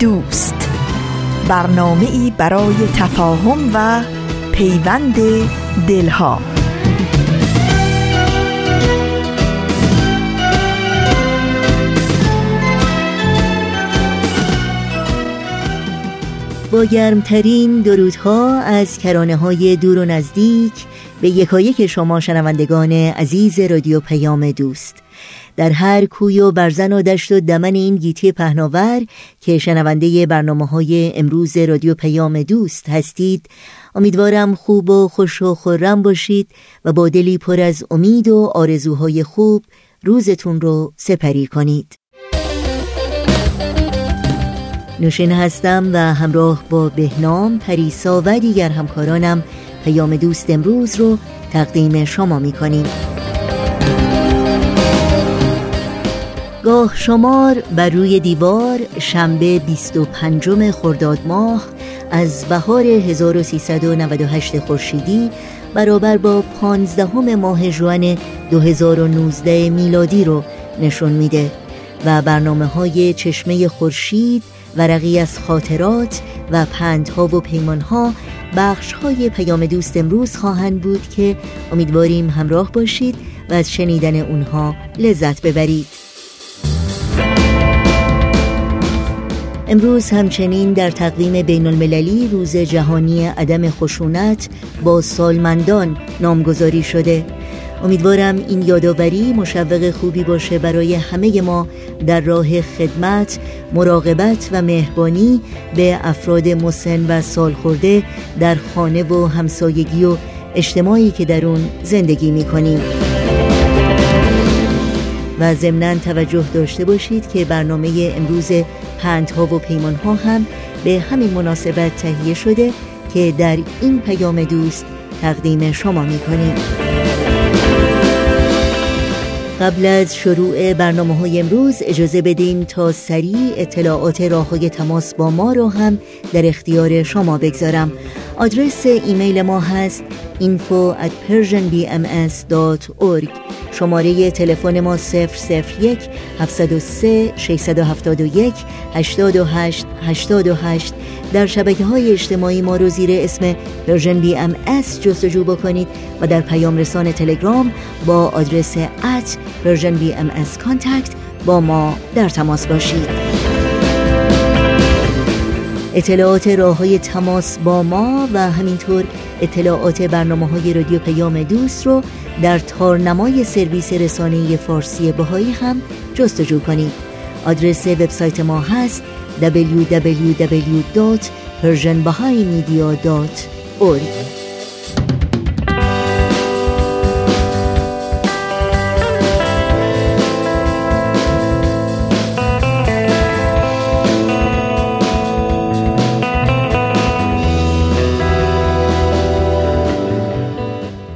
دوست. برنامه ای برای تفاهم و پیوند دلها. با گرمترین درودها از کرانه های دور و نزدیک به یکایک شما شنوندگان عزیز رادیو پیام دوست. در هر کوی و برزن و دشت و دمن این گیتی پهناور که شنونده برنامه های امروز رادیو پیام دوست هستید امیدوارم خوب و خوش و خورم باشید و با دلی پر از امید و آرزوهای خوب روزتون رو سپری کنید نوشین هستم و همراه با بهنام، پریسا و دیگر همکارانم پیام دوست امروز رو تقدیم شما می کنیم. گاه شمار بر روی دیوار شنبه 25 خرداد ماه از بهار 1398 خورشیدی برابر با 15 ماه جوان 2019 میلادی رو نشون میده و برنامه های چشمه خورشید ورقی از خاطرات و پندها و پیمانها بخش های پیام دوست امروز خواهند بود که امیدواریم همراه باشید و از شنیدن اونها لذت ببرید. امروز همچنین در تقویم بین المللی روز جهانی عدم خشونت با سالمندان نامگذاری شده امیدوارم این یادآوری مشوق خوبی باشه برای همه ما در راه خدمت، مراقبت و مهربانی به افراد مسن و سالخورده در خانه و همسایگی و اجتماعی که در اون زندگی می کنیم. و ضمنا توجه داشته باشید که برنامه امروز پندها و پیمانها هم به همین مناسبت تهیه شده که در این پیام دوست تقدیم شما می کنیم. قبل از شروع برنامه های امروز اجازه بدین تا سریع اطلاعات راه های تماس با ما رو هم در اختیار شما بگذارم آدرس ایمیل ما هست info at persianbms.org شماره تلفن ما 001 703 671 828 828 در شبکه های اجتماعی ما رو زیر اسم Persian BMS جستجو بکنید و در پیام رسان تلگرام با آدرس at Persian BMS contact با ما در تماس باشید. اطلاعات راه های تماس با ما و همینطور اطلاعات برنامه های رادیو پیام دوست رو در تارنمای سرویس رسانه فارسی بهایی هم جستجو کنید. آدرس وبسایت ما هست www.persianbahaimedia.org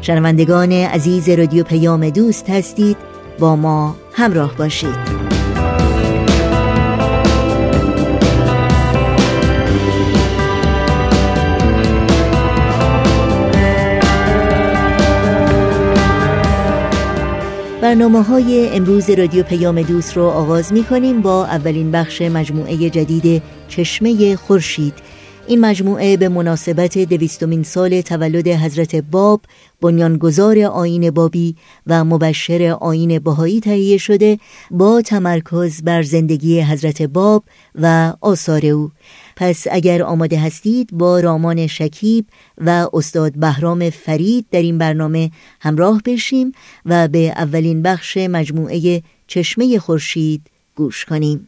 شنوندگان عزیز رادیو پیام دوست هستید با ما همراه باشید. برنامه های امروز رادیو پیام دوست رو آغاز می کنیم با اولین بخش مجموعه جدید چشمه خورشید. این مجموعه به مناسبت دویستمین سال تولد حضرت باب بنیانگذار آین بابی و مبشر آین بهایی تهیه شده با تمرکز بر زندگی حضرت باب و آثار او. پس اگر آماده هستید با رامان شکیب و استاد بهرام فرید در این برنامه همراه بشیم و به اولین بخش مجموعه چشمه خورشید گوش کنیم.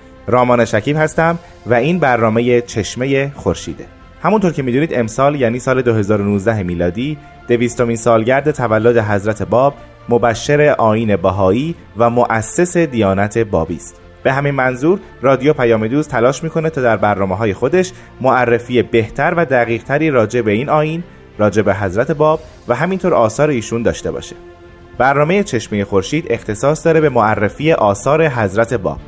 رامان شکیب هستم و این برنامه چشمه خورشیده. همونطور که می‌دونید امسال یعنی سال 2019 میلادی دویستمین سالگرد تولد حضرت باب مبشر آین بهایی و مؤسس دیانت بابی است. به همین منظور رادیو پیام دوست تلاش می‌کنه تا در برنامه های خودش معرفی بهتر و دقیقتری راجع به این آین راجع به حضرت باب و همینطور آثار ایشون داشته باشه. برنامه چشمه خورشید اختصاص داره به معرفی آثار حضرت باب.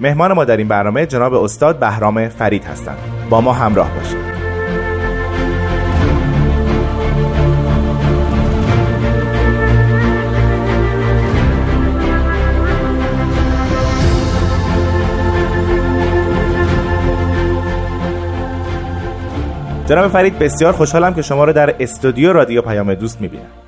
مهمان ما در این برنامه جناب استاد بهرام فرید هستند. با ما همراه باشید. جناب فرید بسیار خوشحالم که شما رو در استودیو رادیو پیام دوست می‌بینم.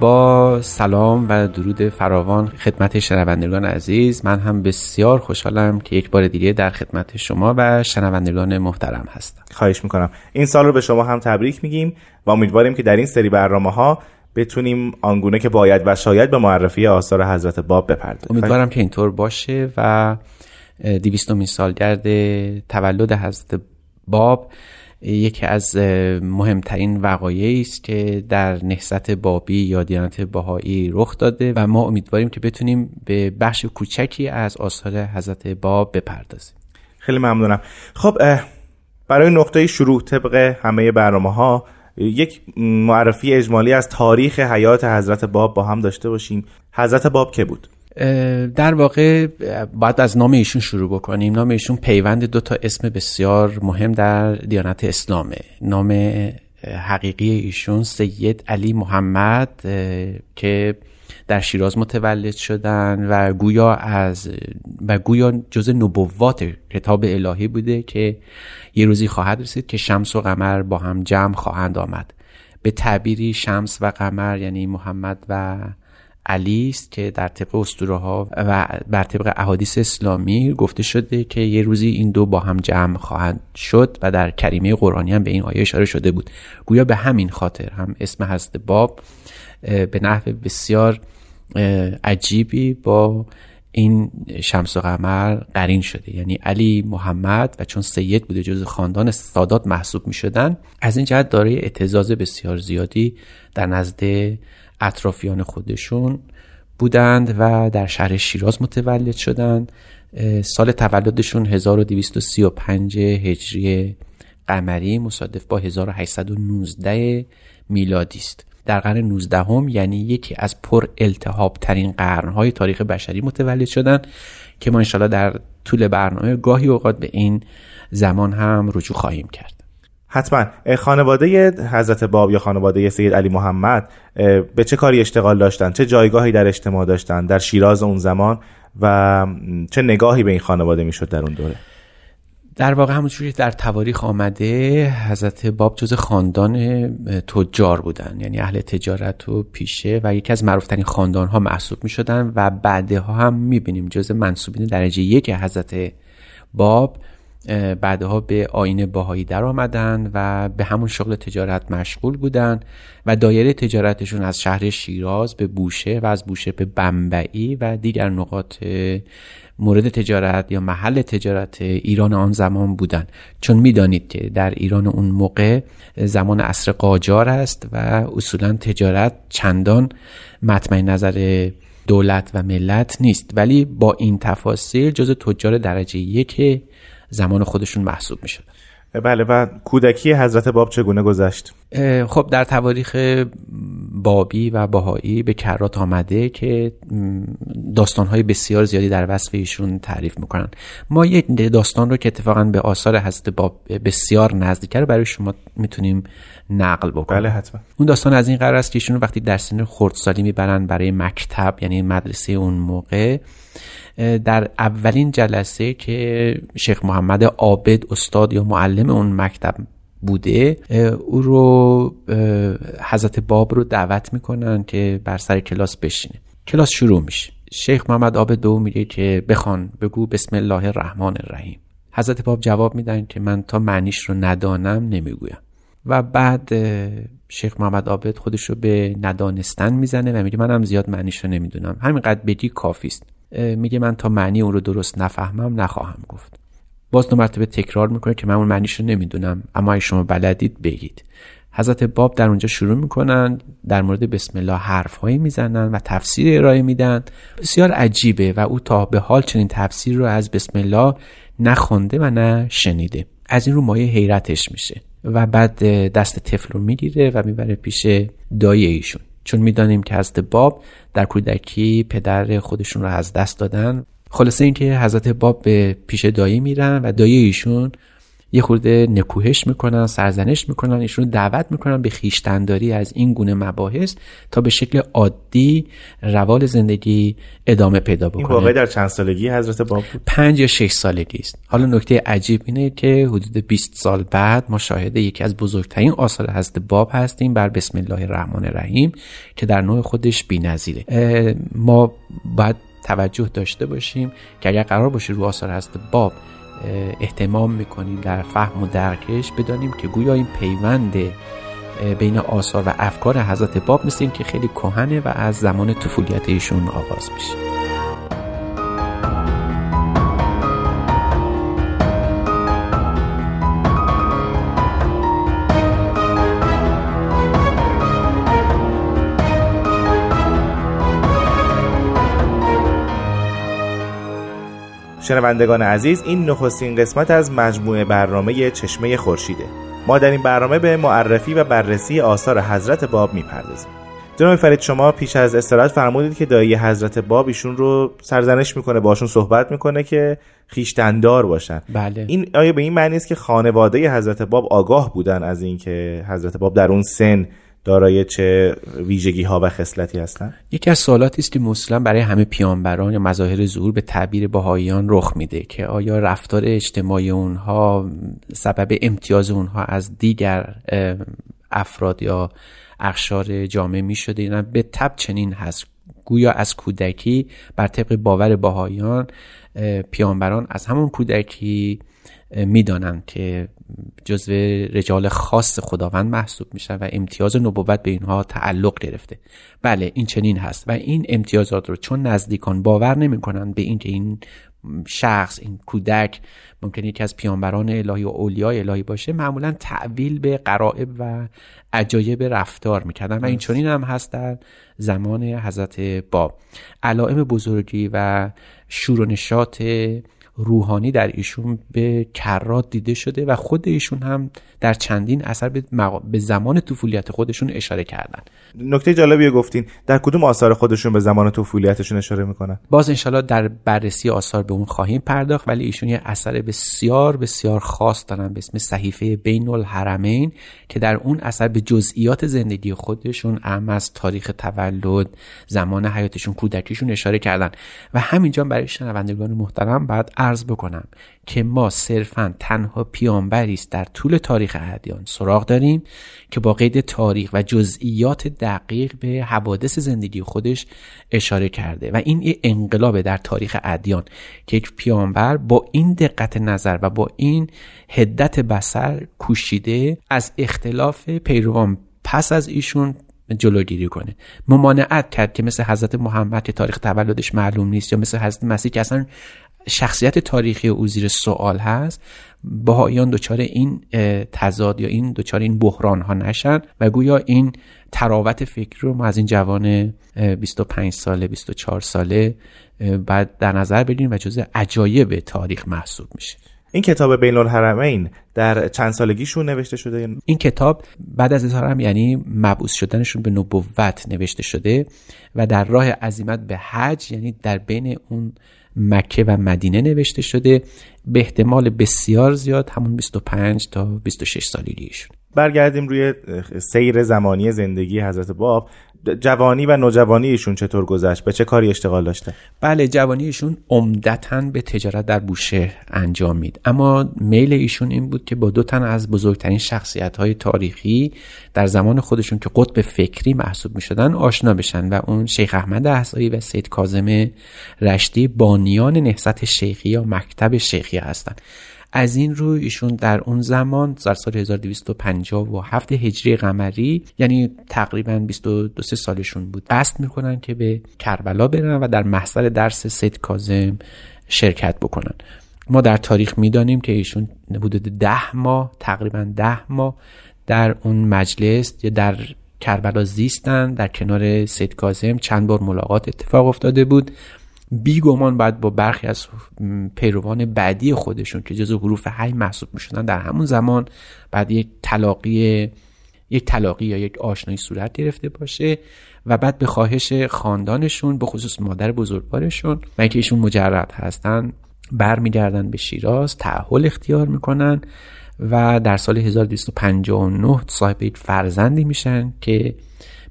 با سلام و درود فراوان خدمت شنوندگان عزیز. من هم بسیار خوشحالم که یک بار دیگه در خدمت شما و شنوندگان محترم هستم. خواهش می‌کنم. این سال رو به شما هم تبریک میگیم و امیدواریم که در این سری برنامه ها بتونیم آنگونه که باید و شاید به معرفی آثار حضرت باب بپردازیم. امیدوارم که اینطور باشه و دیویستومین سالگرد تولد حضرت باب یکی از مهمترین وقایعی است که در نهضت بابی یا دیانت باهایی رخ داده و ما امیدواریم که بتونیم به بخش کوچکی از آثار حضرت باب بپردازیم. خیلی ممنونم. خب برای نقطه شروع طبق همه برنامه ها یک معرفی اجمالی از تاریخ حیات حضرت باب با هم داشته باشیم. حضرت باب که بود؟ در واقع باید از نام ایشون شروع بکنیم. نام ایشون پیوند دو تا اسم بسیار مهم در دیانت اسلامه. نام حقیقی ایشون سید علی محمد که در شیراز متولد شدن و گویا از و گویا جز نبوات کتاب الهی بوده که یه روزی خواهد رسید که شمس و قمر با هم جمع خواهند آمد. به تعبیری شمس و قمر یعنی محمد و علی است که در طبق اسطوره ها و بر طبق احادیث اسلامی گفته شده که یه روزی این دو با هم جمع خواهند شد و در کریمه قرآنی هم به این آیه اشاره شده بود. گویا به همین خاطر هم اسم هست باب به نحو بسیار عجیبی با این شمس و قمر قرین شده. یعنی علی محمد و چون سید بوده جز خاندان سادات محسوب می شدن از این جهت دارای اعتزاز بسیار زیادی در نزد اطرافیان خودشون بودند و در شهر شیراز متولد شدند. سال تولدشون 1235 هجری قمری مصادف با 1819 میلادی است. در قرن 19 هم یعنی یکی از پر التحاب ترین قرنهای تاریخ بشری متولد شدند که ما انشاءالله در طول برنامه گاهی اوقات به این زمان هم رجوع خواهیم کرد. حتما. خانواده حضرت باب یا خانواده سید علی محمد به چه کاری اشتغال داشتن؟ چه جایگاهی در اجتماع داشتن؟ در شیراز اون زمان؟ و چه نگاهی به این خانواده می‌شد در اون دوره؟ در واقع همونجوری در تواریخ آمده حضرت باب جز خاندان تجار بودن. یعنی اهل تجارت و پیشه و یکی از معروفترین خاندان ها محسوب می شدن و بعدها هم می بینیم جز منصوبین درجه یک حضرت باب بعدها به آین باهایی در آمدن و به همون شغل تجارت مشغول بودن و دایره تجارتشون از شهر شیراز به بوشه و از بوشه به بمبئی و دیگر نقاط مورد تجارت یا محل تجارت ایران آن زمان بودن. چون می‌دانید که در ایران اون موقع زمان عصر قاجار است و اصولا تجارت چندان مطمئن نظر دولت و ملت نیست. ولی با این تفاصیل جز تجار درجه یک زمان خودشون محسوب می بله و کودکی حضرت باب چگونه گذشت؟ خب در تواریخ بابی و باهایی به کرات آمده که داستانهای بسیار زیادی در وصف ایشون تعریف می‌کنن. ما یک داستان رو که اتفاقا به آثار حضرت باب بسیار نزدیکه رو برای شما می‌تونیم نقل بکنیم. بله حتما. اون داستان از این قرار است که ایشون وقتی در سن خردسالی می‌برن برای مکتب یعنی مدرسه اون موقع در اولین جلسه که شیخ محمد عابد استاد یا معلم اون مکتب بوده او رو حضرت باب رو دعوت می‌کنن که بر سر کلاس بشینه. کلاس شروع میشه. شیخ محمد به او میگه که بخوان بگو بسم الله الرحمن الرحیم. حضرت باب جواب میدن که من تا معنیش رو ندانم نمی‌گویم. و بعد شیخ محمد عابد خودش رو به ندانستن می‌زنه و میگه منم زیاد معنیش رو نمی‌دونم. همینقدر بگی کافیست میگه من تا معنی اون رو درست نفهمم نخواهم گفت. باز دو مرتبه تکرار می‌کنه که من اون معنیش رو نمی‌دونم. اما اگه شما بلدید بگید. حضرت باب در اونجا شروع می‌کنن در مورد بسم الله حرف هایی می‌زنن و تفسیر ارائه میدن. بسیار عجیبه و او تا به حال چنین تفسیر رو از بسم الله نخونده و نه شنیده. از این رو مایه حیرتش میشه و بعد دست طفل رو می‌گیره و می‌بره پیش دایی ایشون. چون می‌دانیم که حضرت باب در کودکی پدر خودشون رو از دست دادن خلاصه اینکه حضرت باب به پیش دایی میرن و دایی ایشون یه خورده نکوهش می‌کنن سرزنش می‌کنن ایشون دعوت می‌کنن به خیشتنداری از این گونه مباحث تا به شکل عادی روال زندگی ادامه پیدا بکنه. این واقعی در چند سالگی حضرت باب بود؟ پنج یا شش سالگی است. حالا نکته عجیب اینه که حدود 20 سال بعد ما شاهد یکی از بزرگترین آثار حضرت باب هستیم بر بسم الله الرحمن الرحیم که در نوع خودش بی‌نظیره. ما باید توجه داشته باشیم که اگر قرار باشه رو آثار حضرت باب احتمام می‌کنیم در فهم و درکش بدانیم که گویا این پیوند بین آثار و افکار حضرت باب مثل که خیلی کهنه و از زمان طفولیت ایشون آغاز میشه. شنوندگان عزیز این نخستین قسمت از مجموعه برنامه چشمه خورشیده. ما در این برنامه به معرفی و بررسی آثار حضرت باب می‌پردازیم. جناب فرید شما پیش از استراحت فرمودید که دایی حضرت باب ایشون رو سرزنش می‌کنه باشون صحبت می‌کنه که خیشتندار باشن. بله. این آیا به این معنی است که خانواده حضرت باب آگاه بودن از اینکه حضرت باب در اون سن دارای چه ویژگی ها و خصلتی هستند یکی از سوالاتی است که مسلم برای همه پیانبران یا مظاهر ظهور به تعبیر بهاییان رخ میده که آیا رفتار اجتماعی اونها سبب امتیاز اونها از دیگر افراد یا اخشار جامعه می شده یا به تب چنین هست. گویا از کودکی بر طبق باور بهاییان پیانبران از همون کودکی می‌دانند که جزو رجال خاص خداوند محسوب میشن و امتیاز نبوت به اینها تعلق گرفته. بله این چنین هست و این امتیازات رو چون نزدیکان باور نمی‌کنن به اینکه این شخص این کودک ممکن یکی از پیانبران الهی و اولیای الهی باشه معمولا تعویل به قرائب و عجایب رفتار می‌کردن و این چنین هم هست در زمان حضرت باب. علائم بزرگی و شور و نشاط روحانی در ایشون به کرات دیده شده و خود ایشون هم در چندین اثر به, به زمان طفولیت خودشون اشاره کردن. نکته جالبی گفتین در کدوم آثار خودشون به زمان طفولیتشون اشاره می‌کنن؟ باز انشالله در بررسی آثار به اون خواهیم پرداخت ولی ایشون یه اثر بسیار بسیار خاص دارن به اسم صحیفه بین الحرمین که در اون اثر به جزئیات زندگی خودشون اهم از تاریخ تولد زمان حیاتشون کودکیشون اشاره کردن. و همینجا برای شنوندگان محترم بعد عرض بکنم که ما صرفا تنها پیانبری است در طول تاریخ ادیان سراغ داریم که با قید تاریخ و جزئیات دقیق به حوادث زندگی خودش اشاره کرده و این یه انقلاب در تاریخ ادیان که یک پیانبر با این دقت نظر و با این هدت بسر کوشیده از اختلاف پیروان پس از ایشون جلوگیری کنه. ممانعت کرد که مثل حضرت محمد که تاریخ تولدش معلوم نیست یا مثل حضرت مسیح که اصلا شخصیت تاریخی او زیر سوال هست بهاییان دچار این تضاد یا این دچار این بحران ها نشن و گویا این تراوت فکر رو ما از این جوان 25 ساله 24 ساله بعد در نظر بگیریم و جزء عجایب تاریخ محسوب میشه. این کتاب بین الحرمین در چند سالگیشون نوشته شده؟ این کتاب بعد از اظهارم یعنی مبعوث شدنشون به نبوت نوشته شده و در راه عزیمت به حج یعنی در بین اون مکه و مدینه نوشته شده به احتمال بسیار زیاد همون 25 تا 26 سالگیشون برگردیم روی سیر زمانی زندگی حضرت باب. جوانی و نوجوانی ایشون چطور گذشت؟ به چه کاری اشتغال داشته؟ بله جوانی ایشون عمدتا به تجارت در بوشهر انجام مید اما میل ایشون این بود که با دو تن از بزرگترین شخصیت های تاریخی در زمان خودشون که قطب فکری محسوب می شدن آشنا بشن و اون شیخ احمد احسایی و سید کازم رشتی بانیان نهضت شیخی یا مکتب شیخی هستند از این روی ایشون در اون زمان در سال 1257 هجری قمری یعنی تقریبا 22 سالشون بود قصد می‌کنن که به کربلا برن و در محضر درس سید کازم شرکت بکنن. ما در تاریخ می‌دانیم که ایشون حدود ده ماه تقریبا ده ماه در اون مجلس یا در کربلا زیستن در کنار سید کازم چند بار ملاقات اتفاق افتاده بود. بیگمان باید با برخی از پیروان بعدی خودشون که جزو حروف حی محسوب می‌شدن در همون زمان بعد یک تلاقی یک تلاقی یا یک آشنایی صورت گرفته باشه و بعد به خواهش خاندانشون به خصوص مادر بزرگوارشون و اینکه ایشون مجرد هستن برمیگردن به شیراز تعهل اختیار می‌کنن و در سال 1259 صاحب یک فرزندی میشن که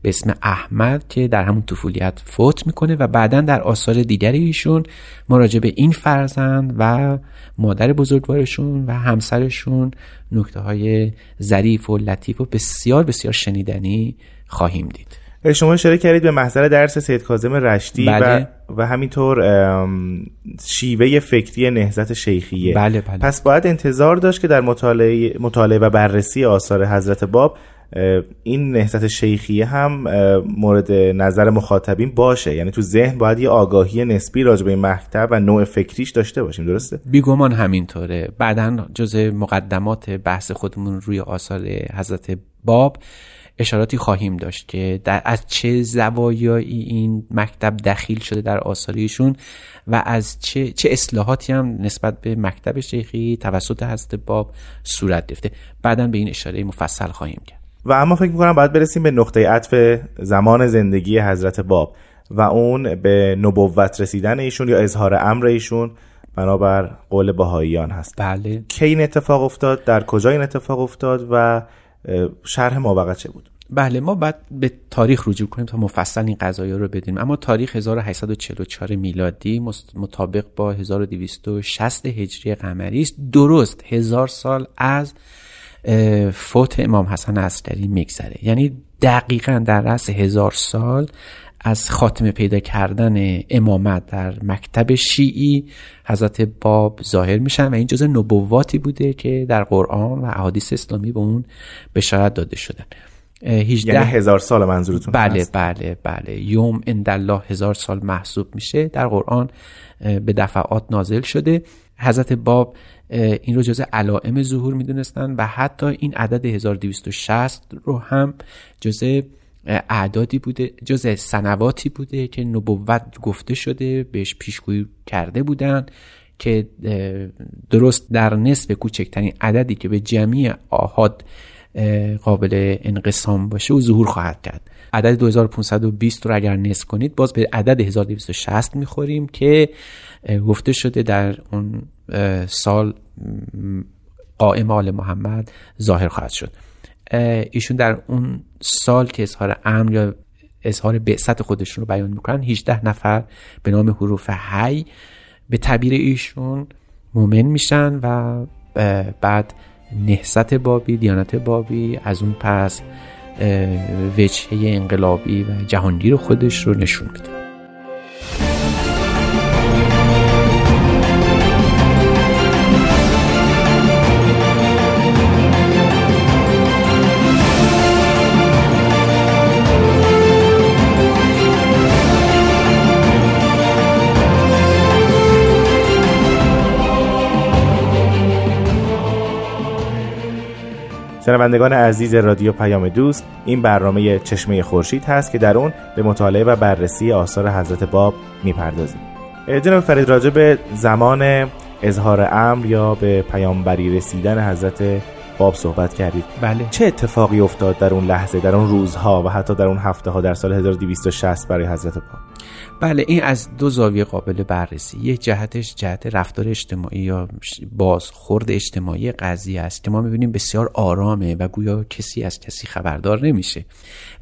به اسم احمد که در همون طفولیت فوت می‌کنه و بعدا در آثار دیگری ایشون مراجع به این فرزند و مادر بزرگوارشون و همسرشون نکته های ظریف و لطیف و بسیار بسیار شنیدنی خواهیم دید شما اشاره کردید به محضر درس سید کاظم رشتی بله. و, و همینطور شیوه فکری نهزت شیخیه بله بله. پس باید انتظار داشت که در مطالعه, مطالعه و بررسی آثار حضرت باب این نهضت شیخیه هم مورد نظر مخاطبین باشه. یعنی تو ذهن باید یه آگاهی نسبی راجع به این مکتب و نوع فکریش داشته باشیم درسته؟ بیگمان همینطوره. بعدا جز مقدمات بحث خودمون روی آثار حضرت باب اشاراتی خواهیم داشت که در از چه زوایایی این مکتب دخیل شده در آثاریشون و از چه, چه اصلاحاتی هم نسبت به مکتب شیخی توسط حضرت باب صورت گرفته. بعدا به این اشاره مفصل خواهیم کرد. و اما فکر می‌کنم باید برسیم به نقطه عطف زمان زندگی حضرت باب و اون به نبوت رسیدن ایشون یا اظهار امر ایشون. بنابر قول بهاییان هست. بله. کی این اتفاق افتاد؟ در کجا این اتفاق افتاد و شرح ما چه بود؟ بله ما بعد به تاریخ رجوع کنیم تا مفصل این قضایی رو بدیم اما تاریخ 1844 میلادی مطابق با 1260 هجری قمری است. درست هزار سال از فوت امام حسن عسکری میگذره. یعنی دقیقا در رأس هزار سال از خاتمه پیدا کردن امامت در مکتب شیعی حضرت باب ظاهر میشن و این جز نبواتی بوده که در قرآن و احادیث اسلامی به اون بشارت داده شدن. 18 یعنی هزار سال منظورتون بله هست. بله بله. یوم اندالله هزار سال محسوب میشه. در قرآن به دفعات نازل شده. حضرت باب این رو جز علائم ظهور می‌دونستن و حتی این عدد 1260 رو هم جز اعدادی بوده جز سنواتی بوده که نبوت گفته شده بهش پیشگویی کرده بودن که درست در نصف کوچکترین عددی که به جمعی آهاد قابل انقسام باشه و ظهور خواهد کرد. عدد 2520 رو اگر نصف کنید باز به عدد 1260 می‌خوریم که گفته شده در اون سال قائم آل محمد ظاهر خواهد شد. ایشون در اون سال که اظهار امر یا اظهار بعثت خودشون رو بیان می‌کنن 18 نفر به نام حروف حی به تعبیر ایشون مؤمن میشن و بعد نهست بابی دیانت بابی از اون پس وجهه انقلابی و جهانگیر خودش رو نشون میده. شنوندگان عزیز رادیو پیام دوست این برنامه چشمه خورشید هست که در اون به مطالعه و بررسی آثار حضرت باب می‌پردازیم. جناب فرید راجع به زمان اظهار امر یا به پیامبری رسیدن حضرت باب صحبت کردید. بله. چه اتفاقی افتاد در اون لحظه در اون روزها و حتی در اون هفته ها در سال 1260 برای حضرت باب بله این از دو زاویه قابل بررسی. یک جهتش جهت رفتار اجتماعی یا بازخورد اجتماعی قضیه است که ما می‌بینیم بسیار آرامه و گویا کسی از کسی خبردار نمیشه.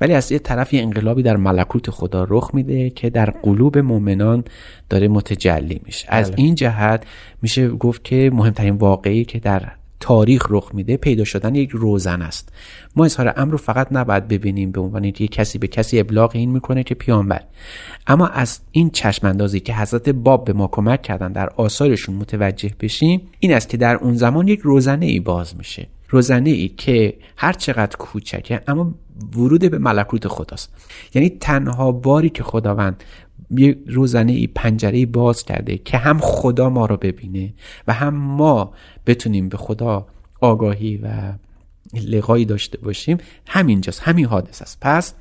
ولی از یه طرفی انقلابی در ملکوت خدا رخ میده که در قلوب مؤمنان داره متجلی میشه. از بله. این جهت میشه گفت که مهمترین واقعی که در تاریخ رخ میده پیدا شدن یک روزن است. ما اظهار امر رو فقط نباید ببینیم به عنوان اینکه کسی به کسی ابلاغ این می‌کنه که پیامبر. اما از این چشم اندازی که حضرت باب به ما کمک کردن در آثارشون متوجه بشیم این است که در اون زمان یک روزنه ای باز میشه. روزنه ای که هر چقدر کوچکه اما ورود به ملکوت خداست. یعنی تنها باری که خداوند یه روزنه ای پنجره باز کرده که هم خدا ما رو ببینه و هم ما بتونیم به خدا آگاهی و لقایی داشته باشیم. همینجاست همین حادث است. پس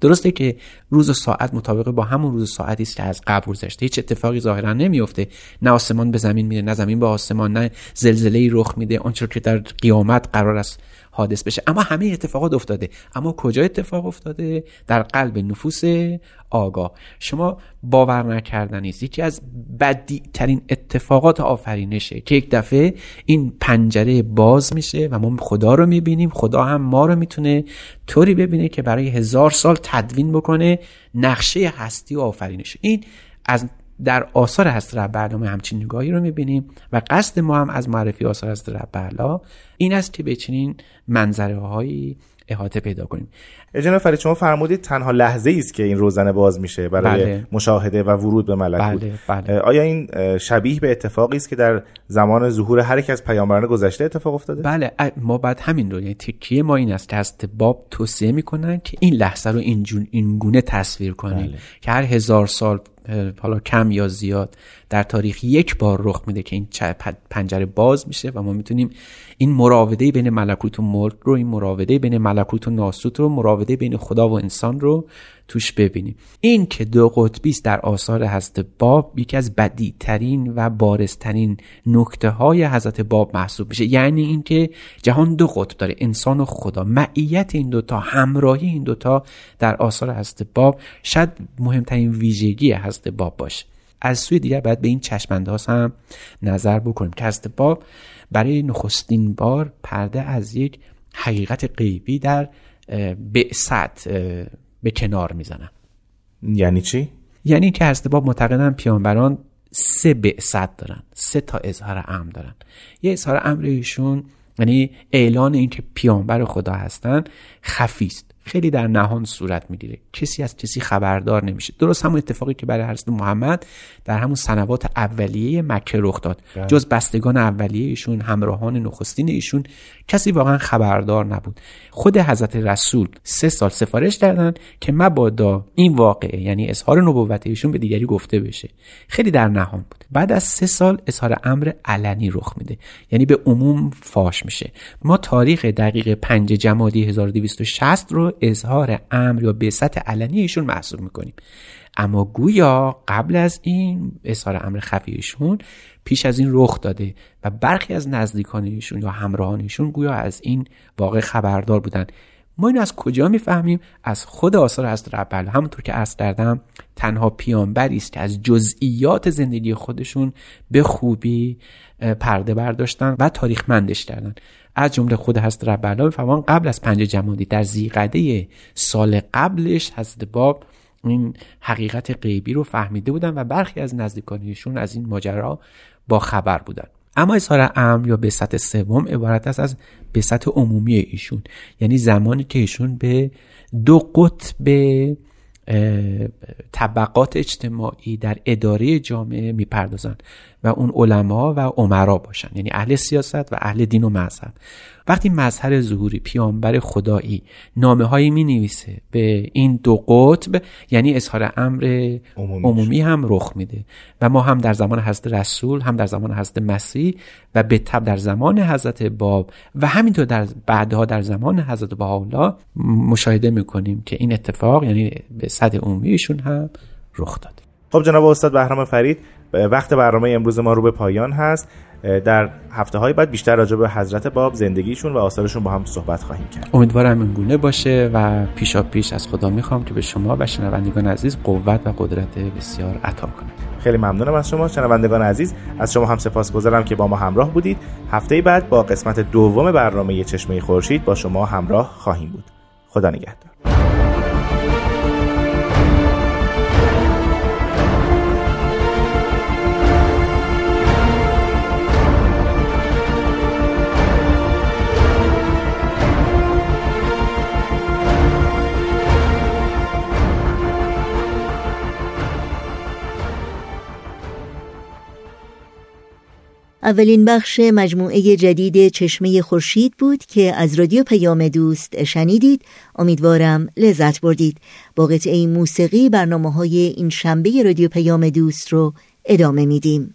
درسته که روز و ساعت مطابق با همون روز و ساعتی است که از قبل گذشته. هیچ اتفاقی ظاهرا نمیفته نه آسمان به زمین میره نه زمین به آسمان نه زلزله ای رخ میده. آنچه که در قیامت قرار است حادث بشه. اما همه اتفاقات افتاده. اما کجا اتفاق افتاده؟ در قلب نفوس آگاه. شما باور نکردنی است. یکی از بدی ترین اتفاقات آفرینشه که یک دفعه این پنجره باز میشه و ما خدا رو می‌بینیم. خدا هم ما رو می‌تونه طوری ببینه که برای هزار سال تدوین بکنه. نقشه هستی و آفرینش. این از در آثار حضرت رب برنامه همچین نگاهی رو می‌بینیم و قصد ما هم از معرفی آثار حضرت رب این است که به چنین منظره هایی احاطه پیدا کنیم. جناب فرید شما فرمودید تنها لحظه ای است که این روزنه باز میشه برای بله. مشاهده و ورود به ملکوت بله بله آیا این شبیه به اتفاقی است که در زمان ظهور هر یک از پیامبران گذشته اتفاق افتاده بله ما بعد همین رو یعنی تکیه ما این است که از باب توصیه می‌کنن که این لحظه رو این, جون این گونه تصویر کنیم بله. که هر هزار سال حالا کم یا زیاد در تاریخ یک بار رخ میده که این پنجره باز میشه و ما می‌تونیم این مراوده بین ملکوت و ملک رو این مراوده بین ملکوت و ناسوت رو مراوده بین خدا و انسان رو توش ببینیم. این که دو قطبی است در آثار حضرت باب یکی از بدی ترین و بارزترین نکته های حضرت باب محسوب میشه. یعنی اینکه جهان دو قطب داره انسان و خدا. معیت این دوتا همراهی این دوتا در آثار حضرت باب شاید مهمترین ویژگی حضرت باب باشه. از سوی دیگر باید به این چشمانداز هم نظر بکنیم که حضرت باب برای نخستین بار پرده از یک حقیقت غیبی در بعثت به کنار می‌زنن یعنی چی؟ یعنی که حضرت باب معتقدن پیامبران سه بعثت دارن سه تا اظهار امر دارن. یه اظهار امر ایشون یعنی اعلان اینکه پیامبر خدا هستن خفی است. خیلی در نهان صورت می‌گیره. کسی از کسی خبردار نمیشه. درست همون اتفاقی که برای حضرت محمد در همون سنوات اولیه مکه رخ داد. بله. جز بستگان اولیه ایشون همراهان نخستین ایشون کسی واقعا خبردار نبود. خود حضرت رسول سه سال سفارش کردن که مبادا این واقعه یعنی اظهار نبوت ایشون به دیگری گفته بشه. خیلی در نهان بود. بعد از سه سال اظهار امر علنی رخ میده. یعنی به عموم فاش میشه. ما تاریخ دقیق 5 جمادی 1260 رو اظهار امر یا بعثت علنی ایشون محسوب می‌کنیم. اما گویا قبل از این اظهار امر خفی ایشون پیش از این رخ داده و برخی از نزدیکان ایشون یا همراهان ایشون گویا از این واقع خبردار بودن. ما این از کجا می‌فهمیم؟ از خود آثار حضرت رب همونطور که عرض کردم تنها پیامبری است که از جزئیات زندگی خودشون به خوبی پرده برداشتن و تاریخمندش کردن. از جمله خود حضرت رب می‌فهمن قبل از پنج جمادی. در زیقده سال قبلش حضرت باب این حقیقت غیبی رو فهمیده بودن و برخی از نزدیکانیشون از این ماجرا با خبر بودن. اما اظهار امر یا بسط سوم عبارت است از بسط عمومی ایشون. یعنی زمانی که ایشون به دو قطب طبقات اجتماعی در اداره جامعه می‌پردازن و اون علما و عمرا باشن. یعنی اهل سیاست و اهل دین و مذهب وقتی مظهر ظهوری پیامبر خدایی نامه هایی می نویسه به این دو قطب یعنی اظهار امر عمومیش. عمومی هم رخ میده و ما هم در زمان حضرت رسول هم در زمان حضرت مسیح و به تب در زمان حضرت باب و همینطور در بعدها در زمان حضرت بهاءالله مشاهده می‌کنیم که این اتفاق یعنی به صد عمومیشون هم رخ داده خب جناب استاد بهرام فرید وقت برنامه امروز ما رو به پایان هست. در هفته های بعد بیشتر راجع به حضرت باب زندگیشون و آثارشون با هم صحبت خواهیم کرد. امیدوارم این گونه باشه و پیشا پیش از خدا می‌خوام که به شما و شنوندگان عزیز قوت و قدرت بسیار عطا کنه خیلی ممنونم از شما. شنوندگان عزیز از شما هم سپاسگزارم که با ما همراه بودید. هفته بعد با قسمت دوم برنامه چشمه خورشید با شما همراه خواهیم بود. خدا نگهدار. اولین بخش مجموعه جدید چشمه خورشید بود که از رادیو پیام دوست شنیدید. امیدوارم لذت بردید. با قطعه موسیقی برنامه های این شنبه رادیو پیام دوست رو ادامه میدیم.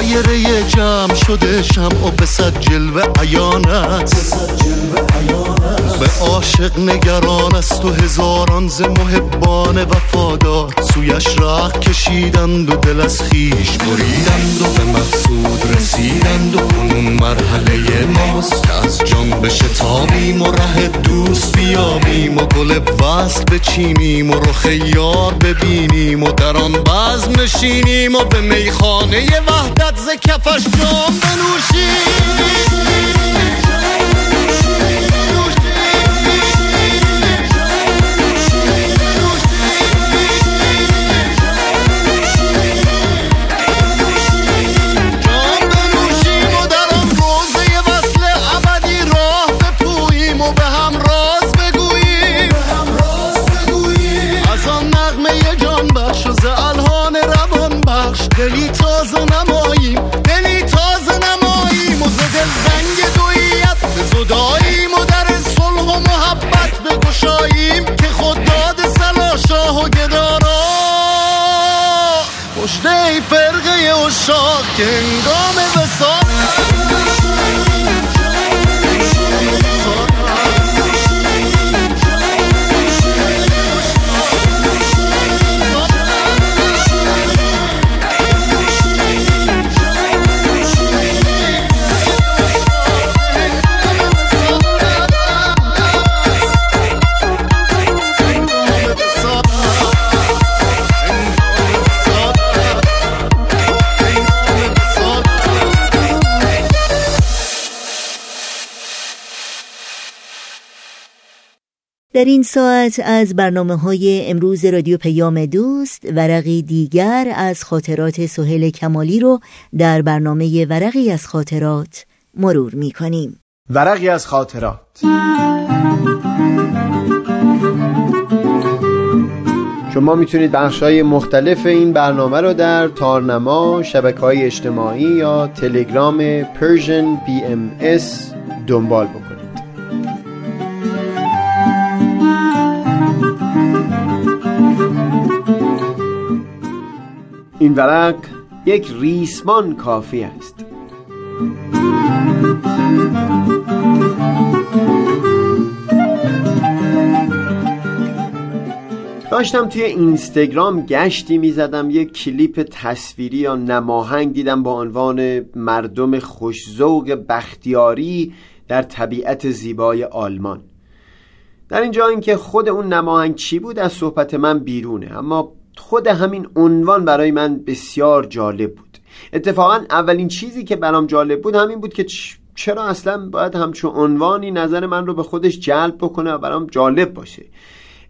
دایره جمع شده شمع به صد جلوه عیانت به عاشق نگران است و هزاران ز محبان وفادار. سویش راه کشیدند و دل از خیش بریدند و به مقصود رسیدند و کنون مرحله ماست که از جان به شتابیم و ره دوست بیابیم و گل وصل بچینیم و رخ یار ببینیم و در آن بزم نشینیم و به میخانه وحدت ز کفش جام بنوشیم tengo me در این ساعت از برنامه های امروز رادیو پیام دوست ورقی دیگر از خاطرات سهل کمالی رو در برنامه ورقی از خاطرات مرور می کنیم ورقی از خاطرات. شما می‌تونید بخش های مختلف این برنامه رو در تارنما، شبکه های اجتماعی یا تلگرام Persian BMS دنبال بکنید. این ورق یک ریسمان کافی است. داشتم توی اینستاگرام گشتی می‌زدم یک کلیپ تصویری یا نماهنگ دیدم با عنوان مردم خوشزوق بختیاری در طبیعت زیبای آلمان. در اینجا اینکه خود اون نماهنگ چی بود از صحبت من بیرونه. اما خود همین عنوان برای من بسیار جالب بود. اتفاقا اولین چیزی که برام جالب بود همین بود که چرا اصلا باید همچون عنوانی نظر من رو به خودش جلب بکنه و برام جالب باشه.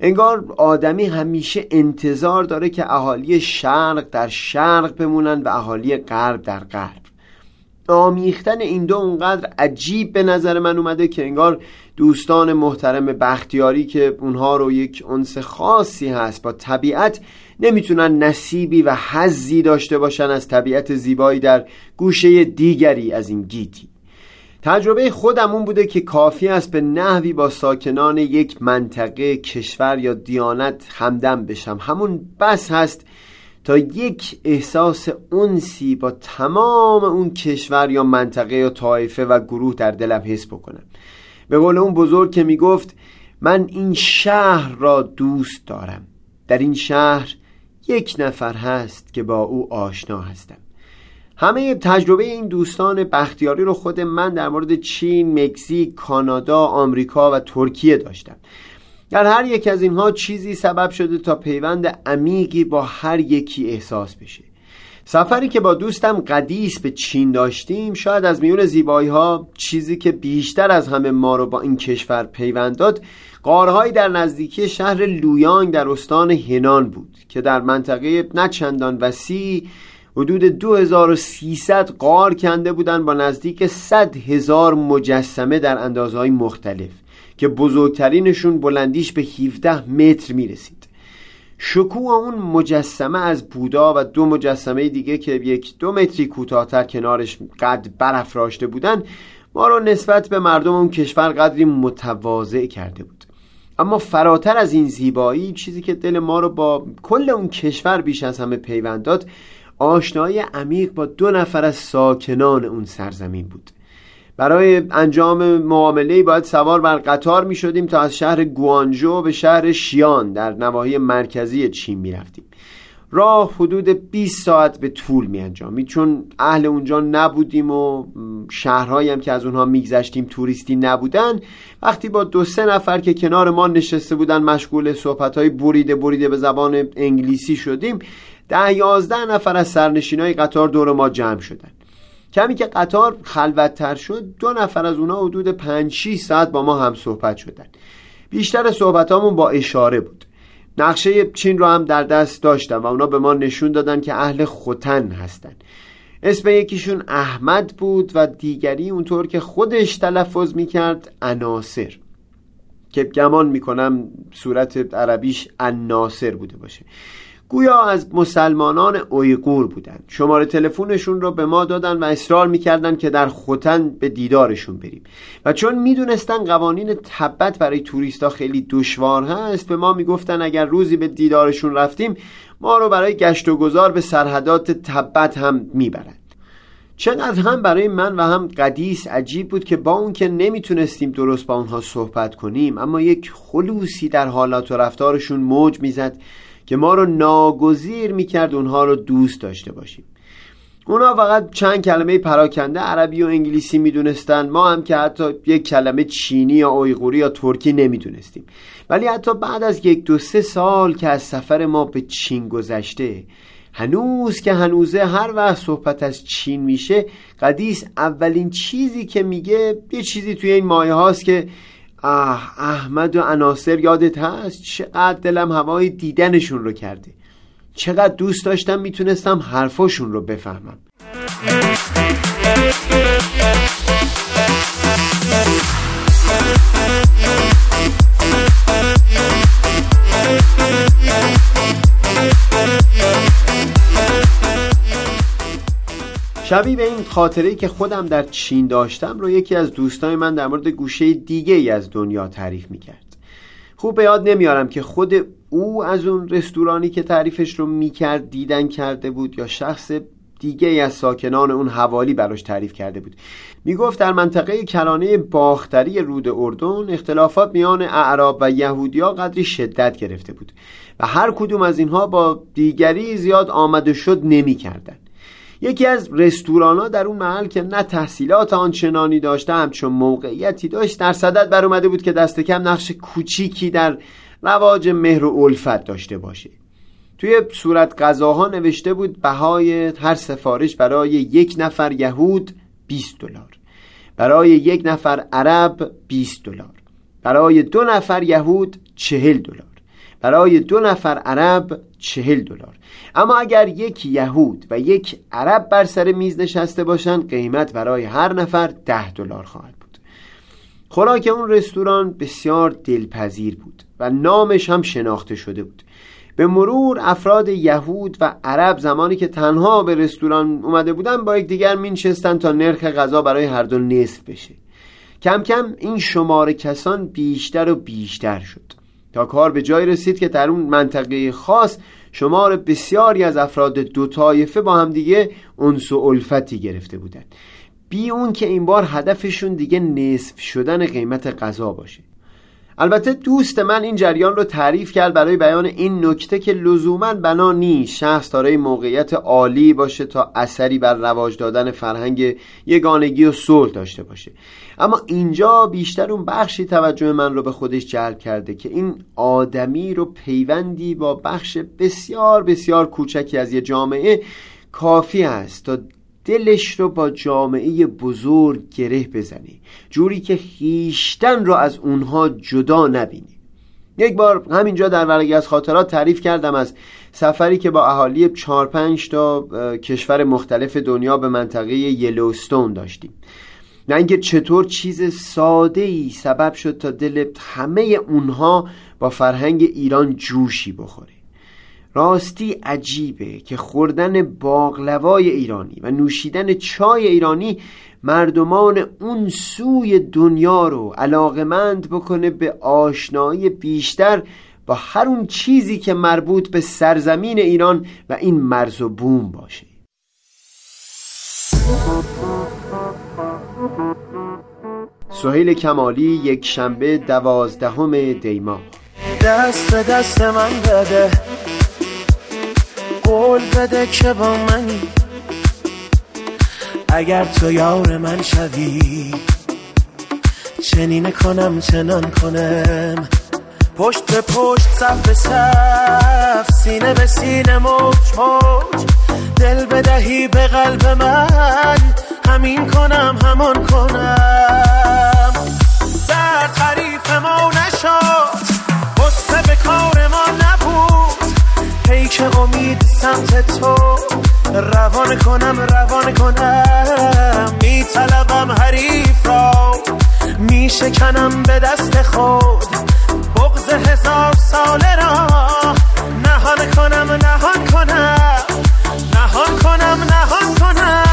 انگار آدمی همیشه انتظار داره که اهالی شرق در شرق بمونن و اهالی غرب در غرب. آمیختن این دو اونقدر عجیب به نظر من اومده که انگار دوستان محترم بختیاری که اونها رو یک انس خاصی هست با طبیعت نمی‌تونن نصیبی و حزی داشته باشن از طبیعت زیبایی در گوشه دیگری از این گیتی. تجربه خودم اون بوده که کافی است به نحوی با ساکنان یک منطقه کشور یا دیانت همدم بشم. همون بس هست تا یک احساس انسی با تمام اون کشور یا منطقه یا طایفه و گروه در دلم حس بکنم. به قول اون بزرگ که می‌گفت من این شهر را دوست دارم. در این شهر یک نفر هست که با او آشنا هستم. همه تجربه این دوستان بختیاری رو خود من در مورد چین، مکزیک، کانادا، آمریکا و ترکیه داشتم. در هر یک از اینها چیزی سبب شده تا پیوند عمیقی با هر یکی احساس بشه. سفری که با دوستم قدیس به چین داشتیم شاید از میون زیبایی ها چیزی که بیشتر از همه ما رو با این کشور پیوند داد قارهایی در نزدیکی شهر لویانگ در استان هنان بود که در منطقه نه چندان وسیع حدود 2300 قار کنده بودند با نزدیک 100 هزار مجسمه در اندازهای مختلف که بزرگترینشون بلندیش به 17 متر می رسید شکوه اون مجسمه از بودا و دو مجسمه دیگه که یک دو متری کوتاهتر کنارش قد برافراشته بودن ما رو نسبت به مردم اون کشور قدری متواضع کرده بود. اما فراتر از این زیبایی چیزی که دل ما رو با کل اون کشور بیش از همه پیوند داد آشنایی عمیق با دو نفر از ساکنان اون سرزمین بود. برای انجام معامله باید سوار بر قطار می شدیم تا از شهر گوانجو به شهر شیان در نواحی مرکزی چین می رفتیم. راه حدود 20 ساعت به طول می انجامید. چون اهل اونجا نبودیم و شهرهایی هم که از اونها میگذشتیم توریستی نبودن. وقتی با دو سه نفر که کنار ما نشسته بودن مشغول صحبت های بریده بریده به زبان انگلیسی شدیم ده یازده نفر از های قطار دور ما جمع شدن. کمی که قطار خلوتتر شد دو نفر از اونا حدود 5 6 ساعت با ما هم صحبت شدن. بیشتر صحبتامون با اشاره بود. نقشه چین رو هم در دست داشتم و اونا به ما نشون دادن که اهل خوتن هستن. اسم یکیشون احمد بود و دیگری اونطور که خودش تلفظ می‌کرد اناصر که گمان می‌کنم صورت عربیش الناصر بوده باشه. گویا از مسلمانان اویغور بودند. شماره تلفنشون رو به ما دادن و اصرار می‌کردن که در خوتن به دیدارشون بریم. و چون می‌دونستن قوانین تبت برای توریستا خیلی دشوار هست به ما می‌گفتن اگر روزی به دیدارشون رفتیم ما رو برای گشت و گذار به سرحدات تبت هم می‌برن چقدر هم برای من و هم قدیس عجیب بود که با اون که نمی‌تونستیم درست با اونها صحبت کنیم اما یک خلوصی در حالات و رفتارشون موج می‌زد که ما رو ناگزیر می‌کرد اونها رو دوست داشته باشیم. اونا فقط چند کلمه پراکنده عربی و انگلیسی می‌دونستن. ما هم که حتی یک کلمه چینی یا اویغوری یا ترکی نمی‌دونستیم. ولی حتی بعد از یک دو سه سال که از سفر ما به چین گذشته هنوز که هنوزه هر وقت صحبت از چین میشه قدیس اولین چیزی که میگه یه چیزی توی این مایه هاست که آه احمد و عناصر یادت هست؟ چقدر دلم هوای دیدنشون رو کرده. چقدر دوست داشتم می‌تونستم حرفاشون رو بفهمم. شبیه به این خاطره که خودم در چین داشتم رو یکی از دوستای من در مورد گوشه دیگه ای از دنیا تعریف می‌کرد. خوب به یاد نمیارم که خود او از اون رستورانی که تعریفش رو می‌کرد دیدن کرده بود یا شخص دیگه ای از ساکنان اون حوالی براش تعریف کرده بود. می‌گفت در منطقه کرانه باختری رود اردن اختلافات میان اعراب و یهودیا قدری شدت گرفته بود و هر کدوم از اینها با دیگری زیاد آمده شد نمی‌کردند یکی از رستوران ها در اون محل که نه تحصیلات آنچنانی داشته همچون موقعیتی داشت در صدد بر اومده بود که دست کم نقش کوچیکی در رواج مهر و الفت داشته باشه. توی صورت غذاها نوشته بود بهای هر سفارش برای یک نفر یهود 20 دلار. برای یک نفر عرب 20 دلار. برای دو نفر یهود 40 دلار. برای دو نفر عرب چهل دلار. اما اگر یک یهود و یک عرب بر سر میز نشسته باشند قیمت برای هر نفر ده دلار خواهد بود. خوراک اون رستوران بسیار دلپذیر بود و نامش هم شناخته شده بود. به مرور افراد یهود و عرب زمانی که تنها به رستوران اومده بودن با یکدیگر مینشستن تا نرخ غذا برای هر دو نصف بشه. کم کم این شمار کسان بیشتر و بیشتر شد. تا کار به جای رسید که در اون منطقه خاص شمار بسیاری از افراد دو طایفه با هم دیگه انس و الفتی گرفته بودند. بی اون که این بار هدفشون دیگه نصف شدن قیمت غذا باشه. البته دوست من این جریان رو تعریف کرد برای بیان این نکته که لزوما بنا نیست شخص دارای موقعیت عالی باشه تا اثری بر رواج دادن فرهنگ یگانگی و صلح داشته باشه. اما اینجا بیشتر اون بخشی توجه من رو به خودش جلب کرده که این آدمی رو پیوندی با بخش بسیار بسیار کوچکی از یه جامعه کافی است تا دلش رو با جامعه بزرگ گره بزنی. جوری که خیشتن رو از اونها جدا نبینی. یک بار همینجا در ورقی از خاطرات تعریف کردم از سفری که با اهالی چار پنج تا کشور مختلف دنیا به منطقه یلوستون داشتیم. نه اینکه چطور چیز ساده ای سبب شد تا دل همه اونها با فرهنگ ایران جوشی بخوره. راستی عجیبه که خوردن باقلوای ایرانی و نوشیدن چای ایرانی مردمان اون سوی دنیا رو علاقمند بکنه به آشنایی بیشتر با هر اون چیزی که مربوط به سرزمین ایران و این مرز و بوم باشه. سهیل کمالی یک شنبه دوازدهم دیما دست دست من بده. بده که با منی. اگر تو یار من شوی چنین کنم چنان کنم. پشت به پشت صف به صف سینه به سینه موج موج. دل بدهی به قلب من همین کنم همان کنم. در تعریف ما نشد بسته به کار ما نبود. پیک امید سمت تو. روان کنم روان کنم. میطلبم حریف را. میشکنم به دست خود. بغز هزار ساله را. نهان کنم نهان کنم. نهان کنم نهان کنم.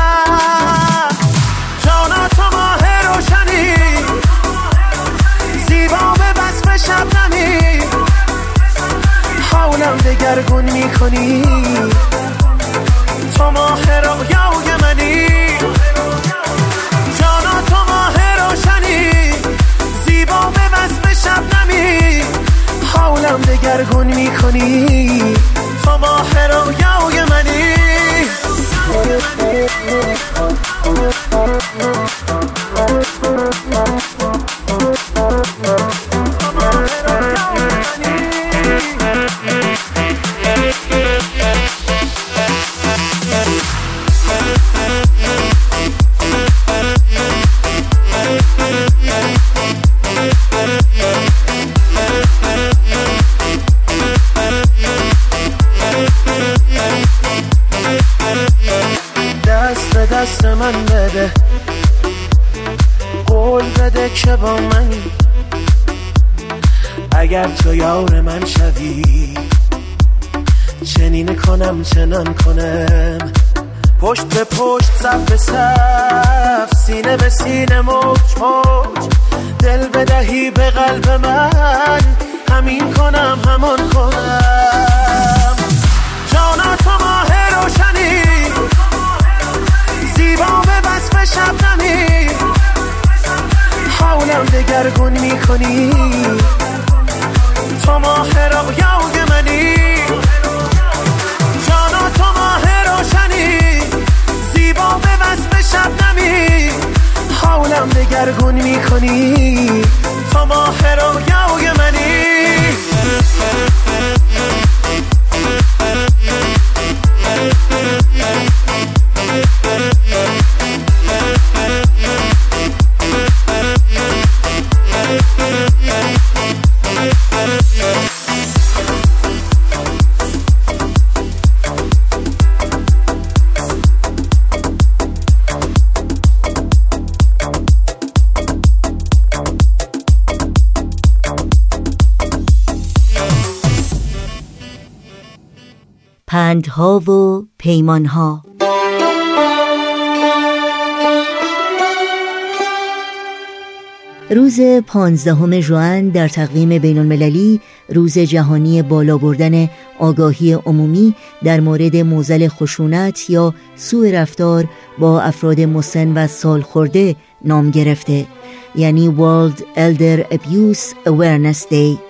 حالم دگرگون می‌کنی. تو ماه رویای منی. جانا تو ماه روشنی. زیبا به بسم شب نمی. حالم دگرگون می‌کنی. دگرگون می‌کنی تا ماه پندها و پیمانها. روز پانزدهم ژوئن در تقویم بین المللی روز جهانی بالا بردن آگاهی عمومی در مورد موزل خشونت یا سوء رفتار با افراد مسن و سال خورده نام گرفته یعنی World Elder Abuse Awareness Day.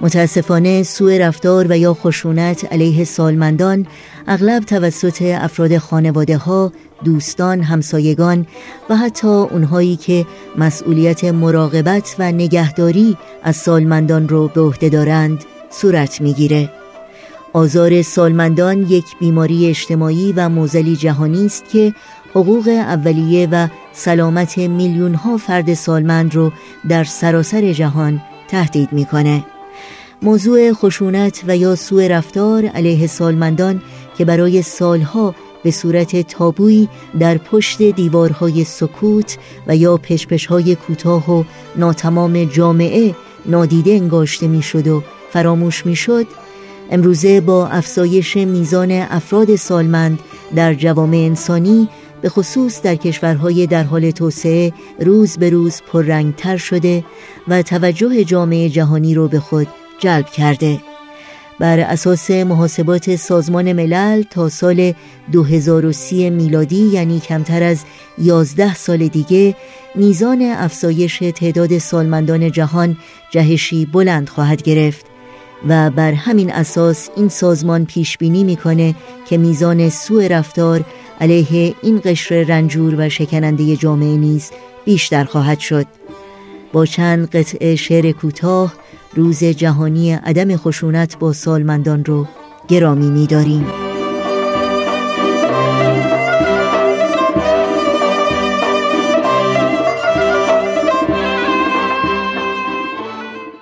متاسفانه سوء رفتار و یا خشونت علیه سالمندان اغلب توسط افراد خانواده ها، دوستان، همسایگان و حتی اونهایی که مسئولیت مراقبت و نگهداری از سالمندان رو به عهده دارند صورت می‌گیره. آزار سالمندان یک بیماری اجتماعی و موزلی جهانی است که حقوق اولیه و سلامت میلیون ها فرد سالمند رو در سراسر جهان تهدید می‌کنه. موضوع خشونت و یا سوء رفتار علیه سالمندان که برای سالها به صورت تابویی در پشت دیوارهای سکوت و یا پشپشهای کوتاه و ناتمام جامعه نادیده انگاشته می‌شد و فراموش می‌شد امروزه با افزایش میزان افراد سالمند در جوامع انسانی به خصوص در کشورهای در حال توسعه روز به روز پررنگتر شده و توجه جامعه جهانی رو به خود جلب کرده. بر اساس محاسبات سازمان ملل تا سال 2030 میلادی یعنی کمتر از 11 سال دیگه میزان افزایش تعداد سالمندان جهان جهشی بلند خواهد گرفت و بر همین اساس این سازمان پیش بینی می‌کنه که میزان سوء رفتار علیه این قشر رنجور و شکننده جامعه نیز بیشتر خواهد شد. با چند قطع شعر کوتاه روز جهانی عدم خشونت با سالمندان رو گرامی می‌داریم.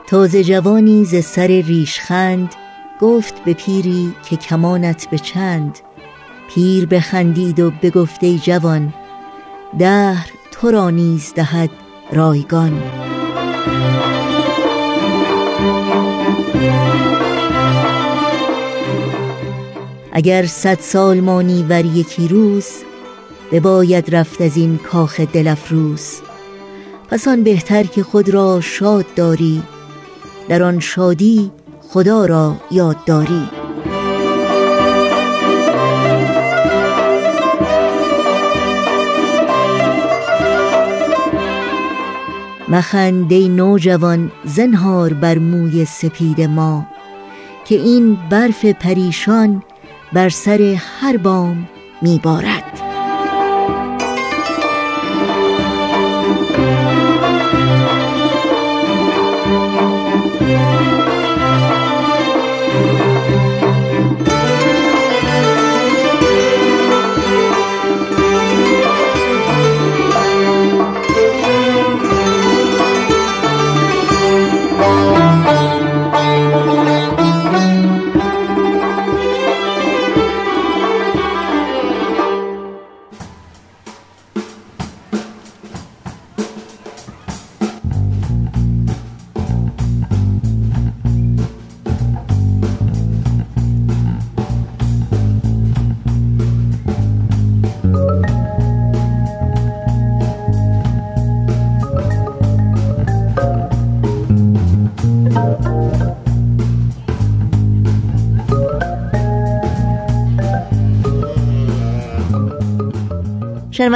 تازه جوانی ز سر ریشخند گفت به پیری که کمانت به چند پیر بخندید و بگفت ای جوان دهر تو را نیز دهد رایگان اگر صد سال مانی ور یکی روز بباید رفت از این کاخ دلفروز پس آن بهتر که خود را شاد داری در آن شادی خدا را یاد داری. مخنده نوجوان زنهار بر موی سپید ما که این برف پریشان بر سر هر بام میبارد.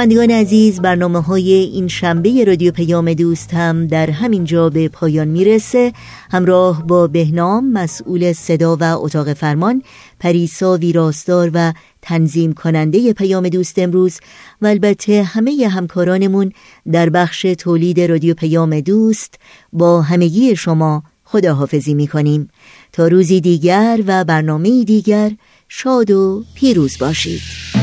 شنوندگان عزیز برنامه های این شنبه رادیو پیام دوست هم در همین جا به پایان می‌رسه. همراه با بهنام مسئول صدا و اتاق فرمان پریسا ویراستار و تنظیم کننده پیام دوست امروز و البته همه همکارانمون در بخش تولید رادیو پیام دوست با همگی شما خداحافظی می‌کنیم. تا روزی دیگر و برنامه دیگر شاد و پیروز باشید.